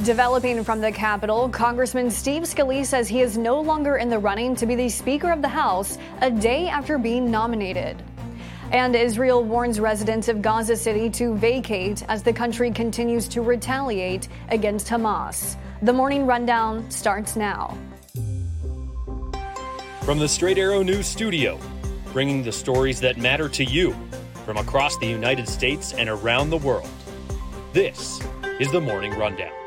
Developing from the Capitol, Congressman Steve Scalise says he is no longer in the running to be the Speaker of the House a day after being nominated. And Israel warns residents of Gaza City to vacate as the country continues to retaliate against Hamas. The morning rundown starts now. From the Straight Arrow News Studio, bringing the stories that matter to you from across the United States and around the world. This is the Morning Rundown.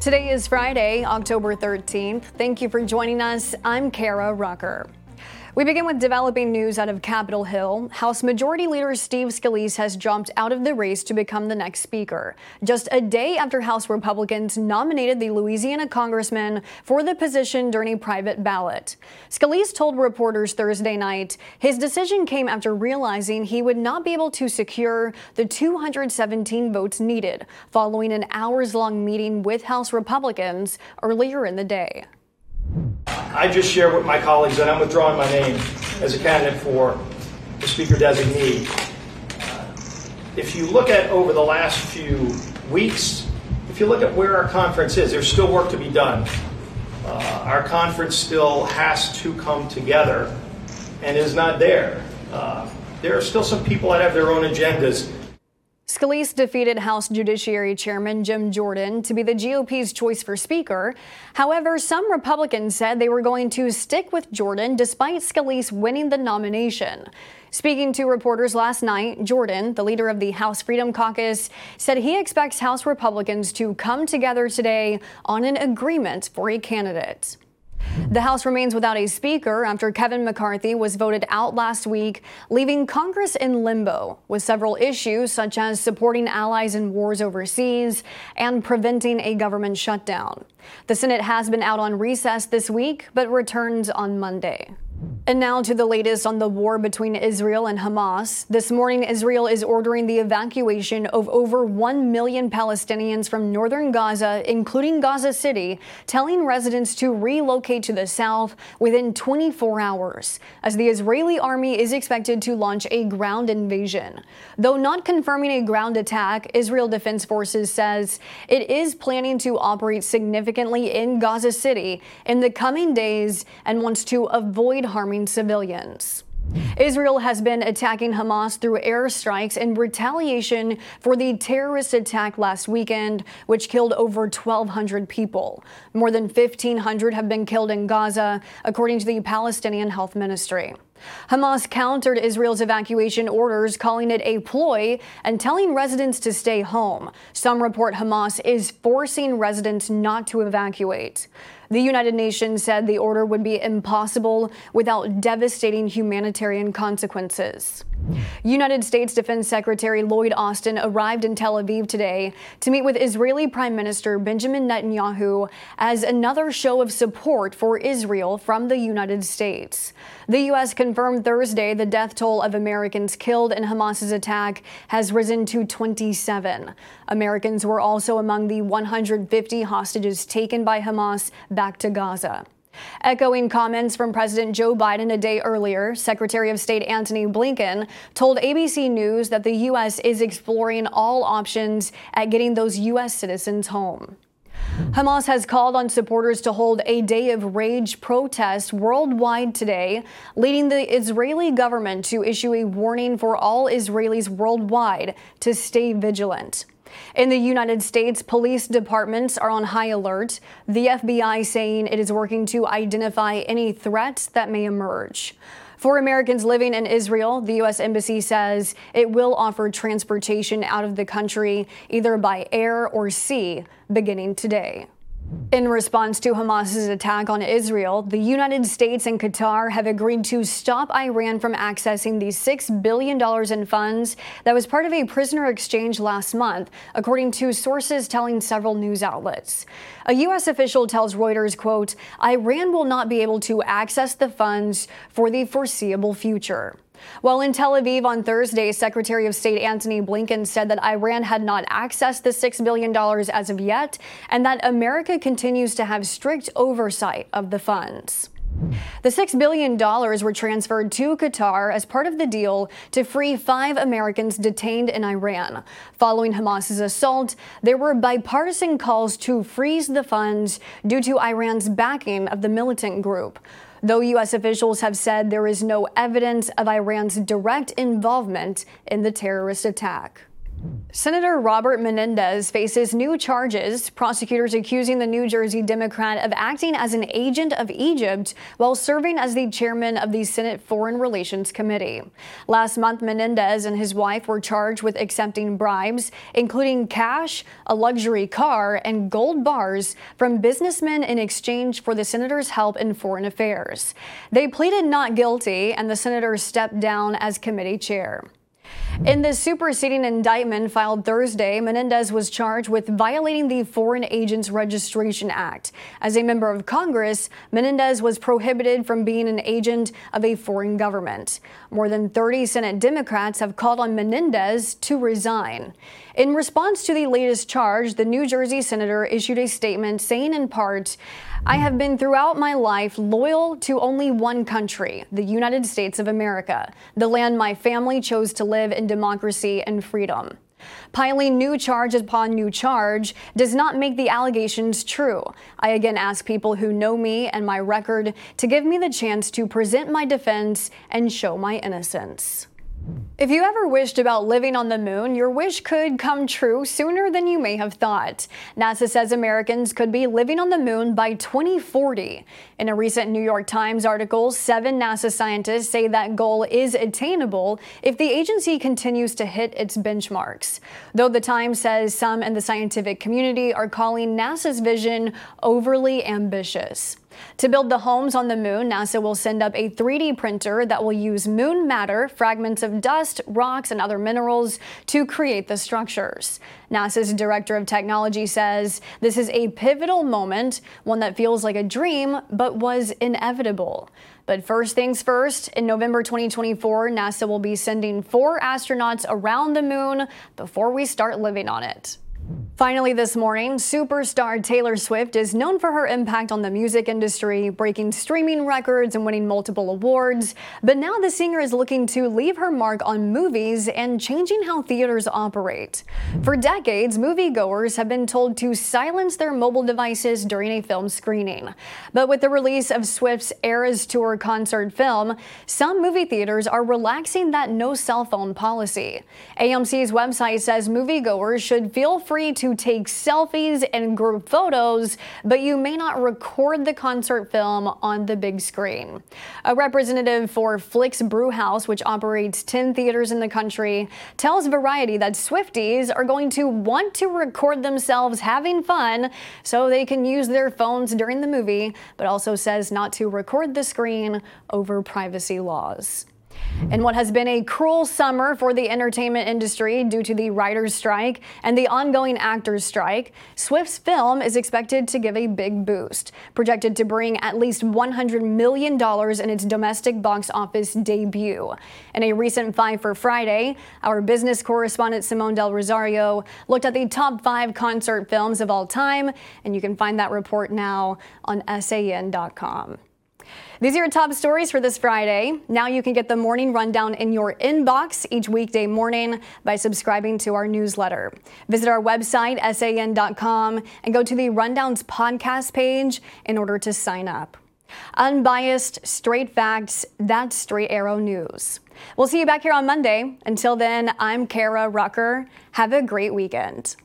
Today is Friday, October 13th. Thank you for joining us. I'm Kara Rucker. We begin with developing news out of Capitol Hill. House Majority Leader Steve Scalise has jumped out of the race to become the next Speaker, just a day after House Republicans nominated the Louisiana congressman for the position during a private ballot. Scalise told reporters Thursday night his decision came after realizing he would not be able to secure the 217 votes needed following an hours long meeting with House Republicans earlier in the day. I just share with my colleagues that I'm withdrawing my name as a candidate for the Speaker designee. If you look at over the last few weeks, if you look at where our conference is, there's still work to be done. Uh, our conference still has to come together and is not there. Uh, there are still some people that have their own agendas Scalise defeated House Judiciary Chairman Jim Jordan to be the GOP's choice for Speaker. However, some Republicans said they were going to stick with Jordan despite Scalise winning the nomination. Speaking to reporters last night, Jordan, the leader of the House Freedom Caucus, said he expects House Republicans to come together today on an agreement for a candidate. The House remains without a speaker after Kevin McCarthy was voted out last week, leaving Congress in limbo with several issues such as supporting allies in wars overseas and preventing a government shutdown. The Senate has been out on recess this week but returns on Monday. And now to the latest on the war between Israel and Hamas. This morning, Israel is ordering the evacuation of over 1 million Palestinians from northern Gaza, including Gaza City, telling residents to relocate to the south within 24 hours, as the Israeli army is expected to launch a ground invasion. Though not confirming a ground attack, Israel Defense Forces says it is planning to operate significantly in Gaza City in the coming days and wants to avoid harming civilians. Israel has been attacking Hamas through airstrikes in retaliation for the terrorist attack last weekend, which killed over 1,200 people. More than 1,500 have been killed in Gaza, according to the Palestinian Health Ministry. Hamas countered Israel's evacuation orders, calling it a ploy and telling residents to stay home. Some report Hamas is forcing residents not to evacuate. The United Nations said the order would be impossible without devastating humanitarian consequences. United States Defense Secretary Lloyd Austin arrived in Tel Aviv today to meet with Israeli Prime Minister Benjamin Netanyahu as another show of support for Israel from the United States. The U.S. confirmed Thursday the death toll of Americans killed in Hamas's attack has risen to 27. Americans were also among the 150 hostages taken by Hamas back to Gaza. Echoing comments from President Joe Biden a day earlier, Secretary of State Antony Blinken told ABC News that the U.S. is exploring all options at getting those U.S. citizens home. Hamas has called on supporters to hold a day of rage protest worldwide today, leading the Israeli government to issue a warning for all Israelis worldwide to stay vigilant. In the United States, police departments are on high alert, the FBI saying it is working to identify any threats that may emerge. For Americans living in Israel, the U.S. Embassy says it will offer transportation out of the country either by air or sea beginning today. In response to Hamas's attack on Israel, the United States and Qatar have agreed to stop Iran from accessing the $6 billion in funds that was part of a prisoner exchange last month, according to sources telling several news outlets. A U.S. official tells Reuters, quote, Iran will not be able to access the funds for the foreseeable future. While in Tel Aviv on Thursday, Secretary of State Antony Blinken said that Iran had not accessed the $6 billion as of yet and that America continues to have strict oversight of the funds. The $6 billion were transferred to Qatar as part of the deal to free five Americans detained in Iran. Following Hamas's assault, there were bipartisan calls to freeze the funds due to Iran's backing of the militant group. Though U.S. officials have said there is no evidence of Iran's direct involvement in the terrorist attack. Senator Robert Menendez faces new charges, prosecutors accusing the New Jersey Democrat of acting as an agent of Egypt while serving as the chairman of the Senate Foreign Relations Committee. Last month, Menendez and his wife were charged with accepting bribes, including cash, a luxury car, and gold bars from businessmen in exchange for the senator's help in foreign affairs. They pleaded not guilty, and the senator stepped down as committee chair. In the superseding indictment filed Thursday, Menendez was charged with violating the Foreign Agents Registration Act. As a member of Congress, Menendez was prohibited from being an agent of a foreign government. More than 30 Senate Democrats have called on Menendez to resign. In response to the latest charge, the New Jersey senator issued a statement saying in part, I have been throughout my life loyal to only one country, the United States of America, the land my family chose to live in democracy and freedom. Piling new charge upon new charge does not make the allegations true. I again ask people who know me and my record to give me the chance to present my defense and show my innocence. If you ever wished about living on the moon, your wish could come true sooner than you may have thought. NASA says Americans could be living on the moon by 2040. In a recent New York Times article, seven NASA scientists say that goal is attainable if the agency continues to hit its benchmarks. Though the Times says some in the scientific community are calling NASA's vision overly ambitious. To build the homes on the moon, NASA will send up a 3D printer that will use moon matter, fragments of dust, rocks, and other minerals to create the structures. NASA's director of technology says this is a pivotal moment, one that feels like a dream, but was inevitable. But first things first, in November 2024, NASA will be sending four astronauts around the moon before we start living on it. Finally, this morning, superstar Taylor Swift is known for her impact on the music industry, breaking streaming records and winning multiple awards. But now the singer is looking to leave her mark on movies and changing how theaters operate. For decades, moviegoers have been told to silence their mobile devices during a film screening. But with the release of Swift's Eras Tour concert film, some movie theaters are relaxing that no cell phone policy. AMC's website says moviegoers should feel free to take selfies and group photos, but you may not record the concert film on the big screen. A representative for Flix Brewhouse, which operates 10 theaters in the country, tells Variety that Swifties are going to want to record themselves having fun so they can use their phones during the movie, but also says not to record the screen over privacy laws. In what has been a cruel summer for the entertainment industry due to the writers' strike and the ongoing actors' strike, Swift's film is expected to give a big boost, projected to bring at least $100 million in its domestic box office debut. In a recent Five for Friday, our business correspondent Simone Del Rosario looked at the top five concert films of all time, and you can find that report now on SAN.com. These are your top stories for this Friday. Now you can get the morning rundown in your inbox each weekday morning by subscribing to our newsletter. Visit our website, san.com, and go to the Rundowns podcast page in order to sign up. Unbiased, straight facts, that's Straight Arrow News. We'll see you back here on Monday. Until then, I'm Kara Rucker. Have a great weekend.